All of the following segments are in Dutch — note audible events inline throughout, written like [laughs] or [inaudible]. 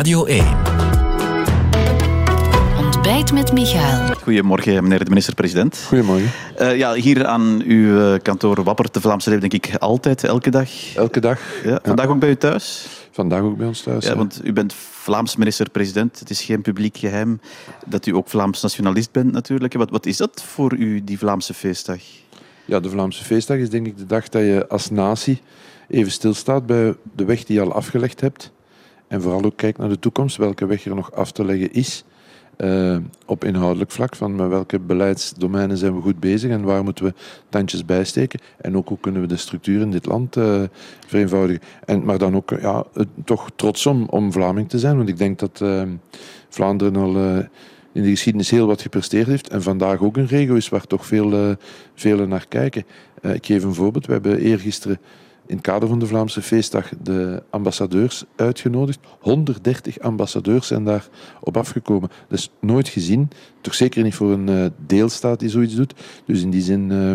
Radio 1. Ontbijt met Michael. Goedemorgen, meneer de minister-president. Goedemorgen. Uh, ja, hier aan uw uh, kantoor wappert de Vlaamse Leeuw, denk ik, altijd, elke dag. Elke dag. Ja, vandaag ja. ook bij u thuis? Vandaag ook bij ons thuis. Ja, want u bent Vlaams minister-president. Het is geen publiek geheim dat u ook Vlaams nationalist bent, natuurlijk. Wat, wat is dat voor u, die Vlaamse feestdag? Ja, de Vlaamse feestdag is denk ik de dag dat je als natie even stilstaat bij de weg die je al afgelegd hebt. En vooral ook kijkt naar de toekomst, welke weg er nog af te leggen is. Uh, op inhoudelijk vlak, van met welke beleidsdomeinen zijn we goed bezig en waar moeten we tandjes bijsteken. En ook hoe kunnen we de structuur in dit land uh, vereenvoudigen. En, maar dan ook ja, toch trots om, om Vlaming te zijn, want ik denk dat uh, Vlaanderen al in de geschiedenis heel wat gepresteerd heeft en vandaag ook een regio is waar toch veel, velen naar kijken. ik geef een voorbeeld. We hebben eergisteren in het kader van de Vlaamse feestdag de ambassadeurs uitgenodigd. 130 ambassadeurs zijn daar op afgekomen. Dat is nooit gezien. Toch zeker niet voor een uh, deelstaat die zoiets doet. Dus in die zin uh,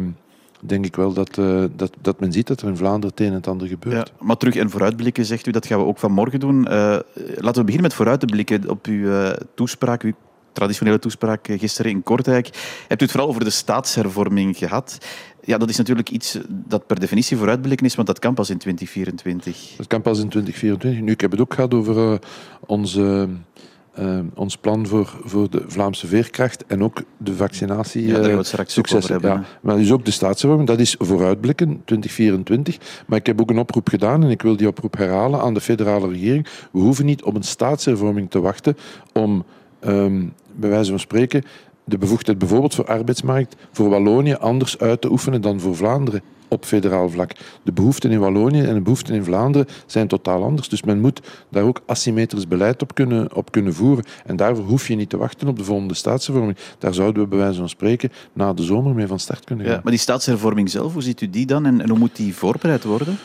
denk ik wel dat, uh, dat, dat men ziet dat er in Vlaanderen het een en het ander gebeurt. Ja, maar terug en vooruitblikken, zegt u, dat gaan we ook vanmorgen doen. laten we beginnen met vooruit te blikken op uw toespraak, traditionele toespraak gisteren in Kortrijk. Hebt u het vooral over de staatshervorming gehad. Ja, dat is natuurlijk iets dat per definitie vooruitblikken is, want dat kan pas in 2024. Dat kan pas in 2024. Nu, ik heb het ook gehad over uh, onze, uh, ons plan voor, voor de Vlaamse veerkracht en ook de vaccinatie. Ja, daar we het straks succes hebben. Ja, maar dus ook de staatshervorming, dat is vooruitblikken, 2024. Maar ik heb ook een oproep gedaan en ik wil die oproep herhalen aan de federale regering. We hoeven niet op een staatshervorming te wachten om, um, bij wijze van spreken, de bevoegdheid bijvoorbeeld voor arbeidsmarkt voor Wallonië anders uit te oefenen dan voor Vlaanderen op federaal vlak. De behoeften in Wallonië en de behoeften in Vlaanderen zijn totaal anders. Dus men moet daar ook asymmetrisch beleid op kunnen, op kunnen voeren. En daarvoor hoef je niet te wachten op de volgende staatshervorming. Daar zouden we bij wijze van spreken na de zomer mee van start kunnen gaan. Ja, maar die staatshervorming zelf, hoe ziet u die dan en, en hoe moet die voorbereid worden?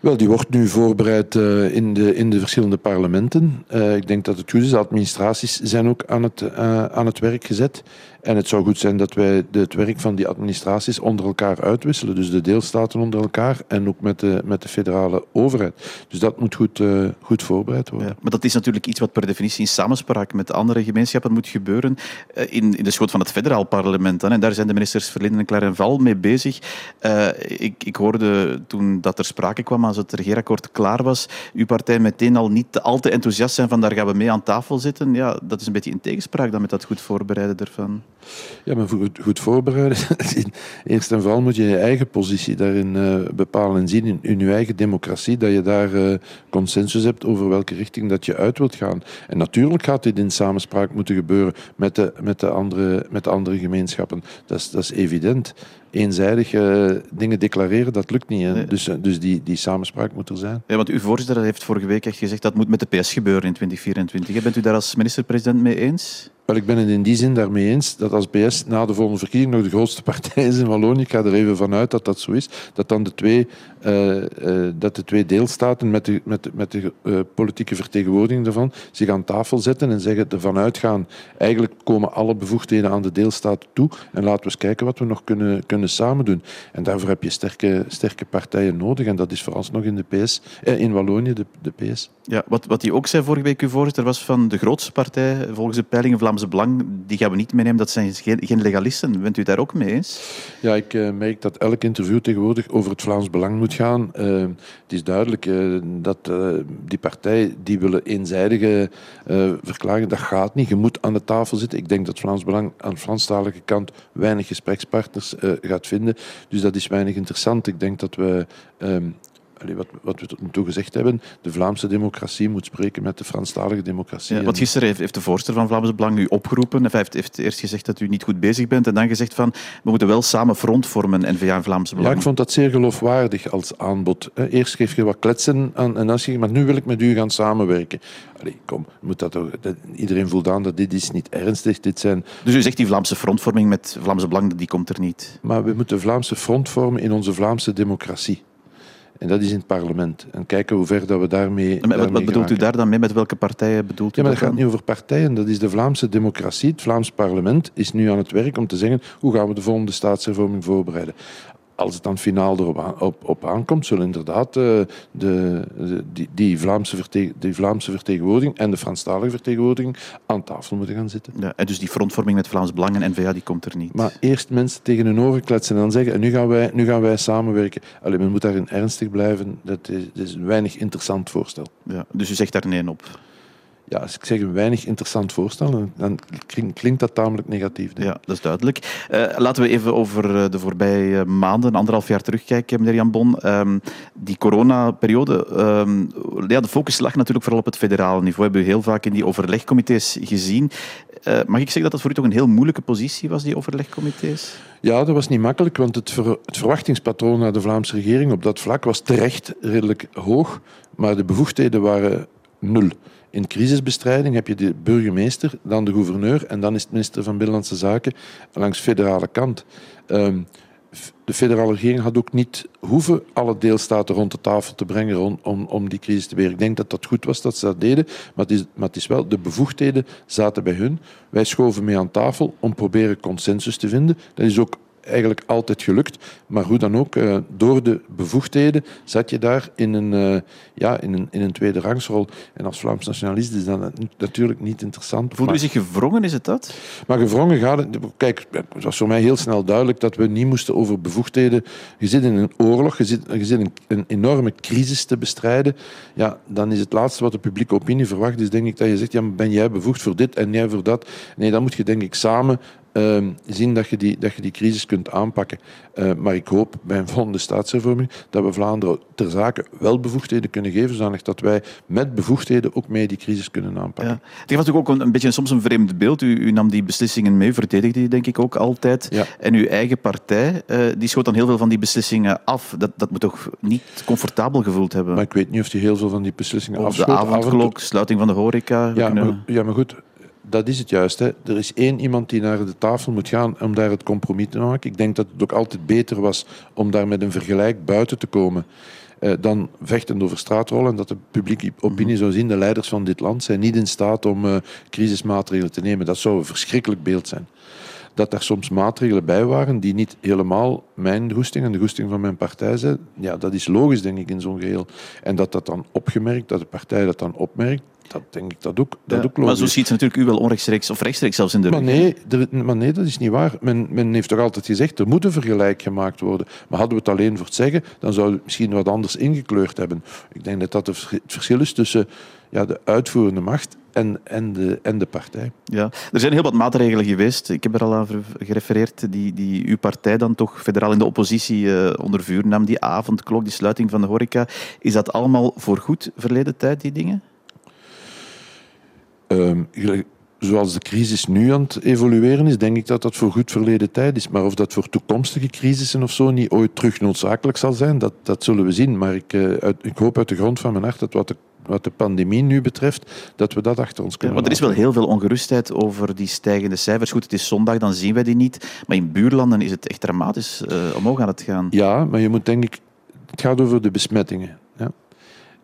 Wel, die wordt nu voorbereid uh, in, de, in de verschillende parlementen. Uh, ik denk dat het goed. De administraties zijn ook aan het, uh, aan het werk gezet. En het zou goed zijn dat wij het werk van die administraties onder elkaar uitwisselen. Dus de deelstaten onder elkaar en ook met de, met de federale overheid. Dus dat moet goed, uh, goed voorbereid worden. Ja, maar dat is natuurlijk iets wat per definitie in samenspraak met andere gemeenschappen moet gebeuren. Uh, in, in de schoot van het federaal parlement. Dan, en daar zijn de ministers Verlinden en Clarenval mee bezig. Uh, ik, ik hoorde toen dat er sprake kwam, als het regeerakkoord klaar was, uw partij meteen al niet al te enthousiast zijn van daar gaan we mee aan tafel zitten. Ja, dat is een beetje in tegenspraak dan met dat goed voorbereiden ervan. Ja, maar goed, goed voorbereiden. [laughs] Eerst en vooral moet je je eigen positie daarin uh, bepalen en zien in, in, je eigen democratie, dat je daar uh, consensus hebt over welke richting dat je uit wilt gaan. En natuurlijk gaat dit in samenspraak moeten gebeuren met de, met de, andere, met de andere gemeenschappen. Dat is, dat is evident. Eenzijdig uh, dingen declareren, dat lukt niet. Nee. Dus, dus die, die samenspraak moet er zijn. Ja, want uw voorzitter heeft vorige week echt gezegd dat moet met de PS gebeuren in 2024. Bent u daar als minister-president mee eens? Wel, ik ben het in die zin daarmee eens dat als PS na de volgende verkiezing nog de grootste partij is in Wallonië, ik ga er even vanuit dat dat zo is, dat dan de twee, uh, uh, dat de twee deelstaten met de, met, met de uh, politieke vertegenwoordiging daarvan zich aan tafel zetten en zeggen ervan uitgaan, eigenlijk komen alle bevoegdheden aan de deelstaat toe en laten we eens kijken wat we nog kunnen, kunnen samen doen. En daarvoor heb je sterke, sterke partijen nodig en dat is vooralsnog in, de PS, in Wallonië de, de PS. Ja, wat, wat hij ook zei vorige week, uw voorzitter, was van de grootste partij, volgens de peilingen Belang, die gaan we niet meenemen, dat zijn geen, legalisten. Bent u daar ook mee eens? Ja, ik uh, merk dat elk interview tegenwoordig over het Vlaams Belang moet gaan. Uh, het is duidelijk uh, dat die partij, die willen eenzijdige verklaringen, dat gaat niet. Je moet aan de tafel zitten. Ik denk dat Vlaams Belang aan de Franstalige kant weinig gesprekspartners gaat vinden. Dus dat is weinig interessant. Ik denk dat we wat, wat we tot nu toe gezegd hebben, de Vlaamse democratie moet spreken met de Franstalige democratie. Ja, want gisteren heeft, heeft de voorzitter van Vlaams Belang u opgeroepen. Hij heeft, heeft, eerst gezegd dat u niet goed bezig bent en dan gezegd van we moeten wel samen front vormen, N-VA en Vlaams Belang. Ja, ik vond dat zeer geloofwaardig als aanbod. Eerst geef je wat kletsen aan en dan maar nu wil ik met u gaan samenwerken. Allee, kom, moet dat toch, iedereen voelt aan dat dit is niet ernstig. Dit zijn... Dus u zegt die Vlaamse frontvorming met Vlaamse Belang, die komt er niet? Maar we moeten Vlaamse front vormen in onze Vlaamse democratie. En dat is in het parlement. En kijken hoe ver dat we daarmee. Maar wat, wat bedoelt u daar dan mee? Met welke partijen bedoelt u? Ja, maar dat, gaat niet over partijen. Dat is de Vlaamse democratie. Het Vlaams parlement is nu aan het werk om te zeggen hoe gaan we de volgende staatshervorming voorbereiden. Als het dan finaal erop op, op aankomt, zullen inderdaad uh, de, de, die, die, Vlaamse vertegen, die Vlaamse vertegenwoordiging en de Franstalige vertegenwoordiging aan tafel moeten gaan zitten. Ja, en dus die frontvorming met Vlaams Belang en N-VA die komt er niet. Maar eerst mensen tegen hun oren kletsen en dan zeggen, nu gaan wij, nu gaan wij samenwerken. Alleen, men moet daarin ernstig blijven. Dat is, dat is een weinig interessant voorstel. Ja, dus u zegt daar nee op? Ja, als ik zeg een weinig interessant voorstel, dan klinkt, dat tamelijk negatief. Ja, dat is duidelijk. Uh, laten we even over eh, de voorbije maanden, anderhalf jaar terugkijken, meneer Jan Bon. Um, die coronaperiode, um, ja, de focus lag natuurlijk vooral op het federale niveau. We hebben u heel vaak in die overlegcomité's gezien. Uh, mag ik zeggen dat dat voor u toch een heel moeilijke positie was, die overlegcomité's? Ja, dat was niet makkelijk, want het, ver, het verwachtingspatroon naar de Vlaamse regering op dat vlak was terecht redelijk hoog, maar de bevoegdheden waren nul. In crisisbestrijding heb je de burgemeester, dan de gouverneur en dan is het minister van Binnenlandse Zaken langs federale kant. Um, de federale regering had ook niet hoeven alle deelstaten rond de tafel te brengen om, om, om die crisis te beheren. Ik denk dat dat goed was dat ze dat deden, maar het, is, maar het is wel, de bevoegdheden zaten bij hun. Wij schoven mee aan tafel om proberen consensus te vinden. Dat is ook eigenlijk altijd gelukt. Maar hoe dan ook, uh, door de bevoegdheden zat je daar in een, uh, ja, in een, in een tweede rangsrol. En als Vlaams nationalist is dat natuurlijk niet interessant. Voelde u zich gevrongen, is het dat? Maar gevrongen gaat het... Kijk, het was voor mij heel snel duidelijk dat we niet moesten over bevoegdheden... Je zit in een oorlog, je zit, je zit een, een enorme crisis te bestrijden. Ja, dan is het laatste wat de publieke opinie verwacht, is denk ik dat je zegt, ja, ben jij bevoegd voor dit en jij voor dat? Nee, dan moet je denk ik samen uh, zien dat je, die, dat je die crisis kunt aanpakken. Uh, maar ik hoop bij een volgende staatshervorming dat we Vlaanderen ter zake wel bevoegdheden kunnen geven, zodanig dat wij met bevoegdheden ook mee die crisis kunnen aanpakken. Ja. Het was natuurlijk ook een, een, beetje soms een vreemd beeld. U, u, nam die beslissingen mee, verdedigde die denk ik ook altijd. Ja. En uw eigen partij, uh, die schoot dan heel veel van die beslissingen af. Dat, dat moet toch niet comfortabel gevoeld hebben? Maar ik weet niet of die heel veel van die beslissingen afschoot. De avondklok, sluiting van de horeca. Ja, maar, ja, maar goed dat is het juist. Hè. Er is één iemand die naar de tafel moet gaan om daar het compromis te maken. Ik denk dat het ook altijd beter was om daar met een vergelijk buiten te komen. Eh, dan vechten over straatrollen en dat de publieke opinie zou zien, de leiders van dit land zijn niet in staat om uh, crisismaatregelen te nemen. Dat zou een verschrikkelijk beeld zijn. Dat er soms maatregelen bij waren die niet helemaal mijn goesting en de goesting van mijn partij zijn, ja, dat is logisch, denk ik, in zo'n geheel. En dat dat dan opgemerkt, dat de partij dat dan opmerkt, dat denk ik dat ook, dat ook Maar zo ziet ze natuurlijk u wel onrechtstreeks of rechtstreeks zelfs in de maar nee, maar nee, dat is niet waar. Men, men heeft toch altijd gezegd, er moet een vergelijk gemaakt worden. Maar hadden we het alleen voor het zeggen, dan zou het misschien wat anders ingekleurd hebben. Ik denk dat dat het verschil is tussen ja, de uitvoerende macht en, en, de, en de partij. Ja, er zijn heel wat maatregelen geweest. Ik heb er al aan gerefereerd, die, die uw partij dan toch federaal in de oppositie uh, onder vuur nam. Die avondklok, die sluiting van de horeca. Is dat allemaal voor goed verleden tijd, die dingen? Um, zoals de crisis nu aan het evolueren is, denk ik dat dat voor goed verleden tijd is. Maar of dat voor toekomstige crisissen of zo niet ooit terug noodzakelijk zal zijn, dat, dat zullen we zien. Maar ik, uh, uit, ik hoop uit de grond van mijn hart dat wat de, wat de pandemie nu betreft, dat we dat achter ons kunnen ja, Want er is wel heel veel ongerustheid over die stijgende cijfers. Goed, het is zondag, dan zien wij die niet. Maar in buurlanden is het echt dramatisch uh, omhoog aan het gaan. Ja, maar je moet denk ik... Het gaat over de besmettingen.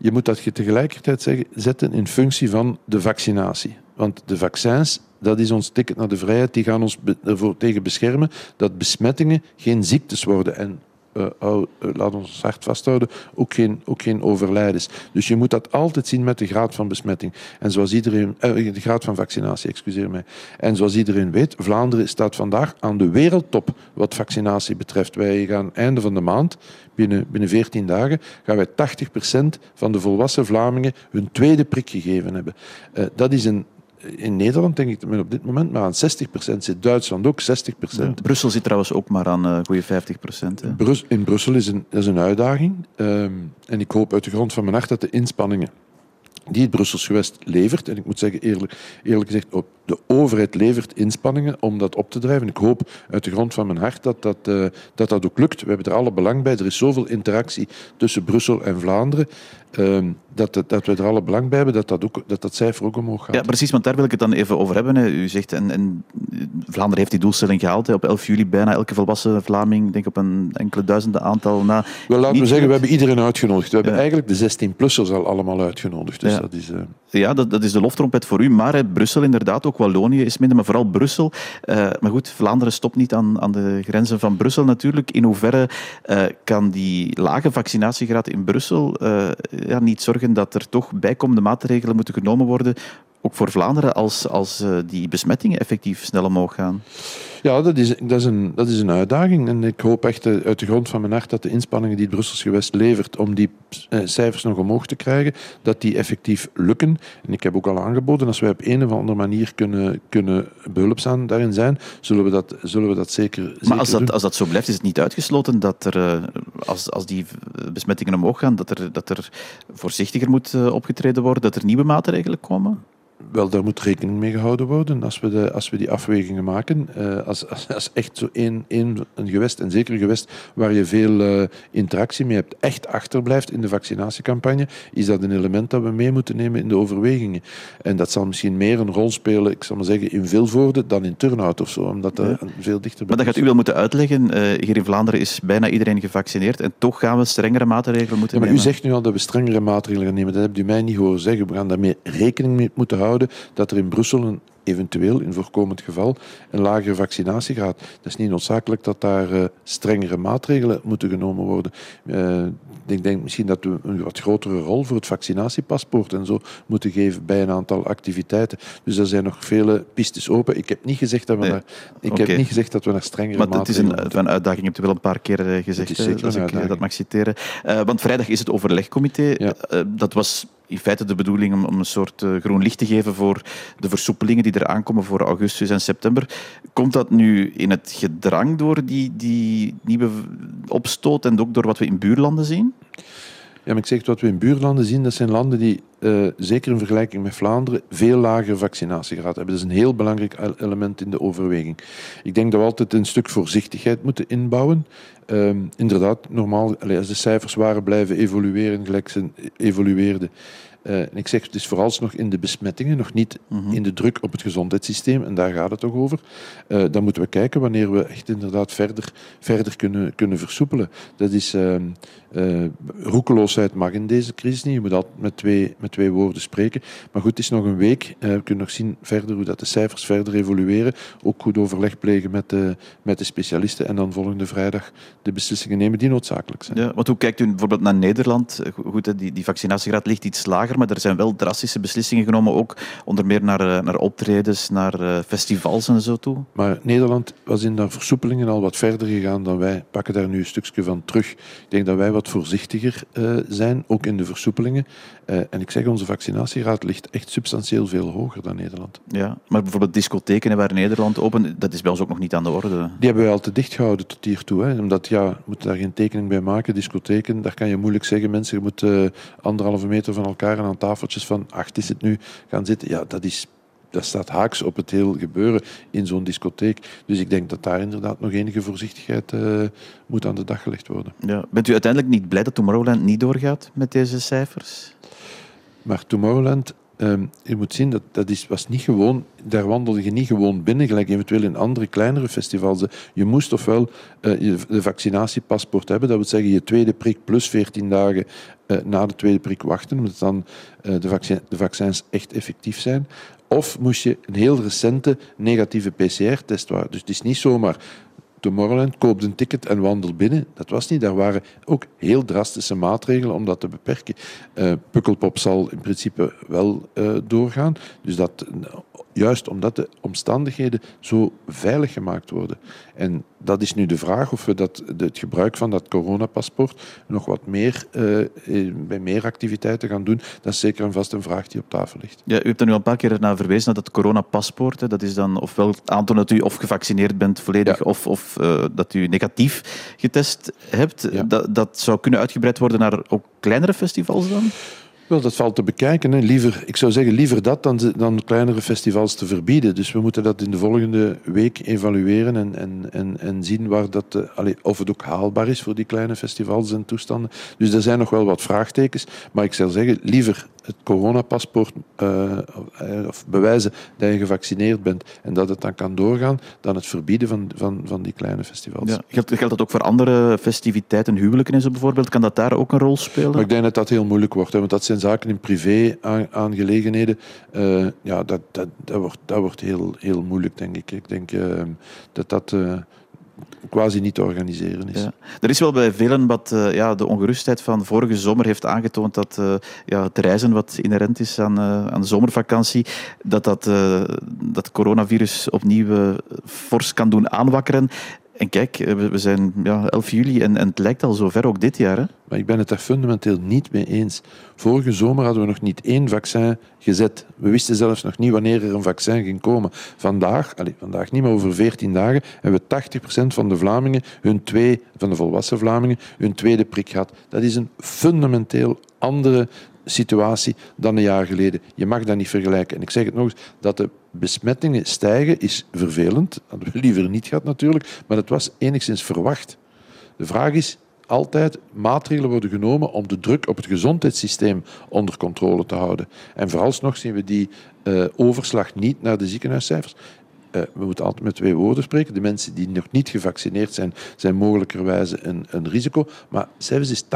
Je moet dat je tegelijkertijd zeggen, zetten in functie van de vaccinatie. Want de vaccins, dat is ons ticket naar de vrijheid, die gaan ons ervoor tegen beschermen dat besmettingen geen ziektes worden. En uh, laat ons hart vasthouden, ook geen, ook geen overlijdens. Dus je moet dat altijd zien met de graad van besmetting. En zoals iedereen, uh, de graad van vaccinatie, excuseer mij. En zoals iedereen weet, Vlaanderen staat vandaag aan de wereldtop wat vaccinatie betreft. Wij gaan einde van de maand, binnen, binnen 14 dagen, gaan wij 80% van de volwassen Vlamingen hun tweede prik gegeven hebben. dat is een in Nederland denk ik dat men op dit moment maar aan 60% zit. Duitsland ook 60%. Brussel zit trouwens ook maar aan uh, goede 50%. Hè. in Brussel is een, is een uitdaging. Um, en ik hoop uit de grond van mijn hart dat de inspanningen die het Brussels gewest levert, en ik moet zeggen eerlijk, eerlijk gezegd, de overheid levert inspanningen om dat op te drijven. Ik hoop uit de grond van mijn hart dat dat, uh, dat, dat ook lukt. We hebben er alle belang bij. Er is zoveel interactie tussen Brussel en Vlaanderen. Uh, dat, dat we er alle belang bij hebben dat dat, ook, dat dat cijfer ook omhoog gaat. Ja, precies, want daar wil ik het dan even over hebben. U zegt, en, en Vlaanderen heeft die doelstelling gehaald. Hè. Op 11 juli bijna elke volwassen Vlaming, denk op een enkele duizenden aantal na. Wel, laten we zeggen, we hebben iedereen uitgenodigd. We hebben eigenlijk de 16-plussers al allemaal uitgenodigd. Dus Ja. dat is, eh, Ja, dat, dat is de loftrompet voor u. Maar hè, Brussel inderdaad, ook Wallonië is minder, maar vooral Brussel. Eh, maar goed, Vlaanderen stopt niet aan, aan de grenzen van Brussel natuurlijk. In hoeverre eh, kan die lage vaccinatiegraad in Brussel eh, ja, niet zorgen dat er toch bijkomende maatregelen moeten genomen worden, ook voor Vlaanderen, als, als eh, die besmettingen effectief snel omhoog gaan? Ja, dat is, dat, is een, dat is een uitdaging. En ik hoop echt eh, uit de grond van mijn hart dat de inspanningen die het Brussels gewest levert om die eh, cijfers nog omhoog te krijgen, dat die effectief lukken. En ik heb ook al aangeboden, als wij op een of andere manier kunnen, kunnen behulpzaam daarin zijn, zullen we dat, zullen we dat zeker, zeker Maar als doen. dat, als dat zo blijft, is het niet uitgesloten dat er, als, als die besmettingen omhoog gaan, dat er, dat er voorzichtiger moet opgetreden worden, dat er nieuwe maatregelen komen? Wel, daar moet rekening mee gehouden worden als we, de, als we die afwegingen maken. Eh, als, als, als echt zo één, één, een gewest, en zeker een gewest waar je veel eh, interactie mee hebt, echt achterblijft in de vaccinatiecampagne, is dat een element dat we mee moeten nemen in de overwegingen. En dat zal misschien meer een rol spelen, ik zal maar zeggen, in Vilvoorde dan in Turnhout of zo, omdat dat Ja. veel dichter Maar dat gaat u wel moeten uitleggen. Eh, hier in Vlaanderen is bijna iedereen gevaccineerd en toch gaan we strengere maatregelen moeten Ja, maar u nemen. zegt nu al dat we strengere maatregelen gaan nemen. Dat hebt u mij niet horen zeggen. We gaan daarmee rekening mee moeten houden dat er in Brussel een eventueel, in voorkomend geval, een lagere vaccinatiegraad. Dat is niet noodzakelijk dat daar eh, strengere maatregelen moeten genomen worden. Eh, ik denk misschien dat we een wat grotere rol voor het vaccinatiepaspoort en zo moeten geven bij een aantal activiteiten. Dus er zijn nog vele pistes open. Ik heb niet gezegd dat we, Nee. naar, ik heb niet gezegd dat we naar strengere Maar het is maatregelen een, een uitdaging, hebt u wel een paar keer eh, gezegd, een ik dat mag citeren. Want vrijdag is het overlegcomité. Ja. Dat was in feite de bedoeling om, een soort eh, groen licht te geven voor de versoepelingen die er aankomen voor augustus en september. Komt dat nu in het gedrang door die, die nieuwe opstoot en ook door wat we in buurlanden zien? Ja, maar ik zeg wat we in buurlanden zien, dat zijn landen die, eh, zeker in vergelijking met Vlaanderen, veel lagere vaccinatiegraad hebben. Dat is een heel belangrijk el- element in de overweging. Ik denk dat we altijd een stuk voorzichtigheid moeten inbouwen. Ehm, inderdaad, normaal, als de cijfers waren blijven evolueren, gelijk ze evolueerden. Eh, en ik zeg, het is vooralsnog in de besmettingen, nog niet in de druk op het gezondheidssysteem, en daar gaat het toch over. Eh, dan moeten we kijken wanneer we echt inderdaad verder, verder kunnen, kunnen versoepelen. Dat is, ehm, eh, roekeloosheid mag in deze crisis niet. Je moet altijd met twee, met twee woorden spreken. Maar goed, het is nog een week. We kunnen nog zien verder hoe dat de cijfers verder evolueren. Ook goed overleg plegen met de, met de specialisten. En dan volgende vrijdag de beslissingen nemen die noodzakelijk zijn. Ja, want hoe kijkt u bijvoorbeeld naar Nederland? Go- Goed, die, die vaccinatiegraad ligt iets lager, maar er zijn wel drastische beslissingen genomen, ook onder meer naar, eh, naar optredens, naar eh, festivals en zo toe. Maar Nederland was in de versoepelingen al wat verder gegaan dan wij. Pakken daar nu een stukje van terug. Ik denk dat wij wat voorzichtiger eh, zijn, ook in de versoepelingen. En ik zeg, onze vaccinatiegraad ligt echt substantieel veel hoger dan Nederland. Ja, maar bijvoorbeeld discotheken waar Nederland open, dat is bij ons ook nog niet aan de orde. Die hebben wij altijd dicht gehouden tot hiertoe. Hè. Omdat, ja, je moet daar geen tekening bij maken. Discotheken, daar kan je moeilijk zeggen, mensen, je moet anderhalve meter van elkaar aan tafeltjes van acht is het nu gaan zitten. Ja, dat is... Dat staat haaks op het heel gebeuren in zo'n discotheek. Dus ik denk dat daar inderdaad nog enige voorzichtigheid eh, moet aan de dag gelegd worden. Ja. Bent u uiteindelijk niet blij dat Tomorrowland niet doorgaat met deze cijfers? Maar Tomorrowland, ehm, je moet zien, dat, dat is, was niet gewoon, daar wandelde je niet gewoon binnen, gelijk eventueel in andere kleinere festivals. Je moest ofwel eh je de vaccinatiepaspoort hebben, dat wil zeggen je tweede prik plus 14 dagen eh, na de tweede prik wachten, omdat dan eh, de, vaccin, de vaccins echt effectief zijn. Of moest je een heel recente negatieve PCR-test waren. Dus het is niet zomaar Tomorrowland, koop een ticket en wandel binnen. Dat was niet. Daar waren ook heel drastische maatregelen om dat te beperken. Eh, Pukkelpop zal in principe wel eh, doorgaan. Dus dat, juist omdat de omstandigheden zo veilig gemaakt worden. En dat is nu de vraag of we dat, het gebruik van dat coronapaspoort nog wat meer eh, eh, bij meer activiteiten gaan doen. Dat is zeker en vast een vraag die op tafel ligt. Ja, u hebt er nu al een paar keer naar verwezen, naar dat coronapaspoort. hè. Dat is dan ofwel aantonen dat u of gevaccineerd bent volledig, Ja. of, of eh, dat u negatief getest hebt. Ja. Dat, dat zou kunnen uitgebreid worden naar ook kleinere festivals dan? Dat valt te bekijken. Hè. Liever, ik zou zeggen, liever dat dan, dan kleinere festivals te verbieden. Dus we moeten dat in de volgende week evalueren en, en, en, en zien waar dat, eh, of het ook haalbaar is voor die kleine festivals en toestanden. Dus er zijn nog wel wat vraagtekens. Maar ik zou zeggen, liever het coronapaspoort uh, of bewijzen dat je gevaccineerd bent en dat het dan kan doorgaan, dan het verbieden van, van, van die kleine festivals. Ja. Geldt, geldt dat ook voor andere festiviteiten, huwelijken en zo bijvoorbeeld? Kan dat daar ook een rol spelen? Maar ik denk dat dat heel moeilijk wordt, hè, want dat zijn zaken in privé-aangelegenheden. Uh, ja, dat, dat, dat, wordt, dat wordt heel, heel moeilijk, denk ik. Ik denk uh, dat dat quasi niet te organiseren is. Ja. Er is wel bij velen wat uh, ja, de ongerustheid van vorige zomer heeft aangetoond dat uh, ja, het reizen wat inherent is aan, uh, aan de zomervakantie, dat dat, dat coronavirus opnieuw fors kan doen aanwakkeren. En kijk, we zijn ja, 11 juli en, en het lijkt al zover, ook dit jaar. Hè? Maar ik ben het daar fundamenteel niet mee eens. Vorige zomer hadden we nog niet één vaccin gezet. We wisten zelfs nog niet wanneer er een vaccin ging komen. Vandaag, allez, vandaag niet, maar over 14 dagen, hebben we 80% van de Vlamingen, hun twee, van de volwassen Vlamingen, hun tweede prik gehad. Dat is een fundamenteel andere situatie dan een jaar geleden. Je mag dat niet vergelijken. En ik zeg het nog eens, dat de besmettingen stijgen is vervelend. Dat hadden we liever niet gehad natuurlijk, maar het was enigszins verwacht. De vraag is altijd, maatregelen worden genomen om de druk op het gezondheidssysteem onder controle te houden. En vooralsnog zien we die uh, overslag niet naar de ziekenhuiscijfers. Uh, we moeten altijd met twee woorden spreken. De mensen die nog niet gevaccineerd zijn, zijn mogelijkerwijze een, een risico. Maar zelfs is 80%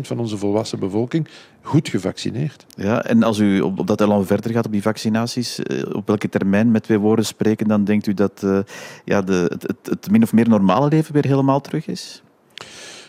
van onze volwassen bevolking goed gevaccineerd. Ja, en als u op, op dat elan verder gaat, op die vaccinaties, uh, op welke termijn met twee woorden spreken, dan denkt u dat uh, ja, de, het, het, het min of meer normale leven weer helemaal terug is?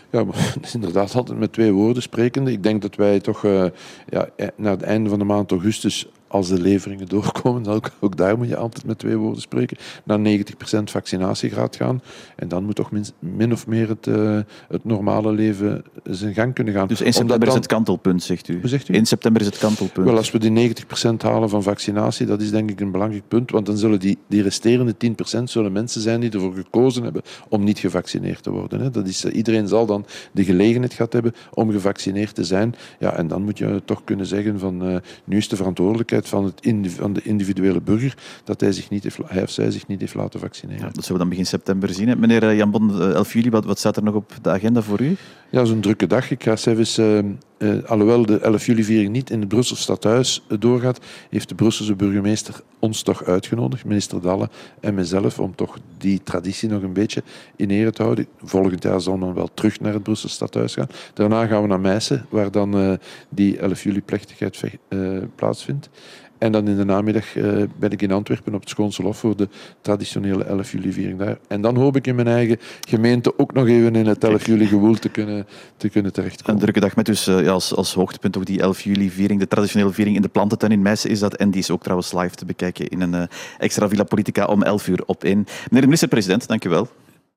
Ja, maar, [laughs] inderdaad altijd met twee woorden sprekende. Ik denk dat wij toch uh, ja, naar het einde van de maand augustus als de leveringen doorkomen, dan ook, ook, daar moet je altijd met twee woorden spreken, naar 90% vaccinatiegraad gaan. En dan moet toch min, min of meer het, uh, het, normale leven zijn gang kunnen gaan. Dus 1 september dan, is het kantelpunt, zegt u? Hoe zegt u? 1 september is het kantelpunt. Wel, als we die 90% halen van vaccinatie, dat is denk ik een belangrijk punt, want dan zullen die, die resterende 10% zullen mensen zijn die ervoor gekozen hebben om niet gevaccineerd te worden. Hè. Dat is, uh, iedereen zal dan de gelegenheid gehad hebben om gevaccineerd te zijn. Ja, en dan moet je toch kunnen zeggen van uh, nu is de verantwoordelijkheid van, het van de individuele burger dat hij, zich niet heeft, hij of zij zich niet heeft laten vaccineren. Ja, dat zullen we dan begin september zien. Hè. Meneer eh, Jan Bon, 11 eh, juli, wat, wat staat er nog op de agenda voor u? Ja, zo'n drukke dag. Ik ga zelfs, uh, uh, alhoewel de 11 juli-viering niet in het Brussels stadhuis uh, doorgaat, heeft de Brusselse burgemeester ons toch uitgenodigd, minister Dalle en mezelf, om toch die traditie nog een beetje in ere te houden. Volgend jaar zal men wel terug naar het Brussels stadhuis gaan. Daarna gaan we naar Meissen, waar dan die 11 juli-plechtigheid plaatsvindt. En dan in de namiddag uh, ben ik in Antwerpen op het Schoonselhof voor de traditionele 11 juli-viering daar. En dan hoop ik in mijn eigen gemeente ook nog even in het 11 juli-gewoel te kunnen, te kunnen terechtkomen. Een drukke dag met dus ja, als, als hoogtepunt ook die 11 juli-viering, de traditionele viering in de plantentuin in Meissen is dat. En die is ook trouwens live te bekijken in een uh, extra Villa Politica om 11 uur op 1. Meneer de minister-president, dank u wel.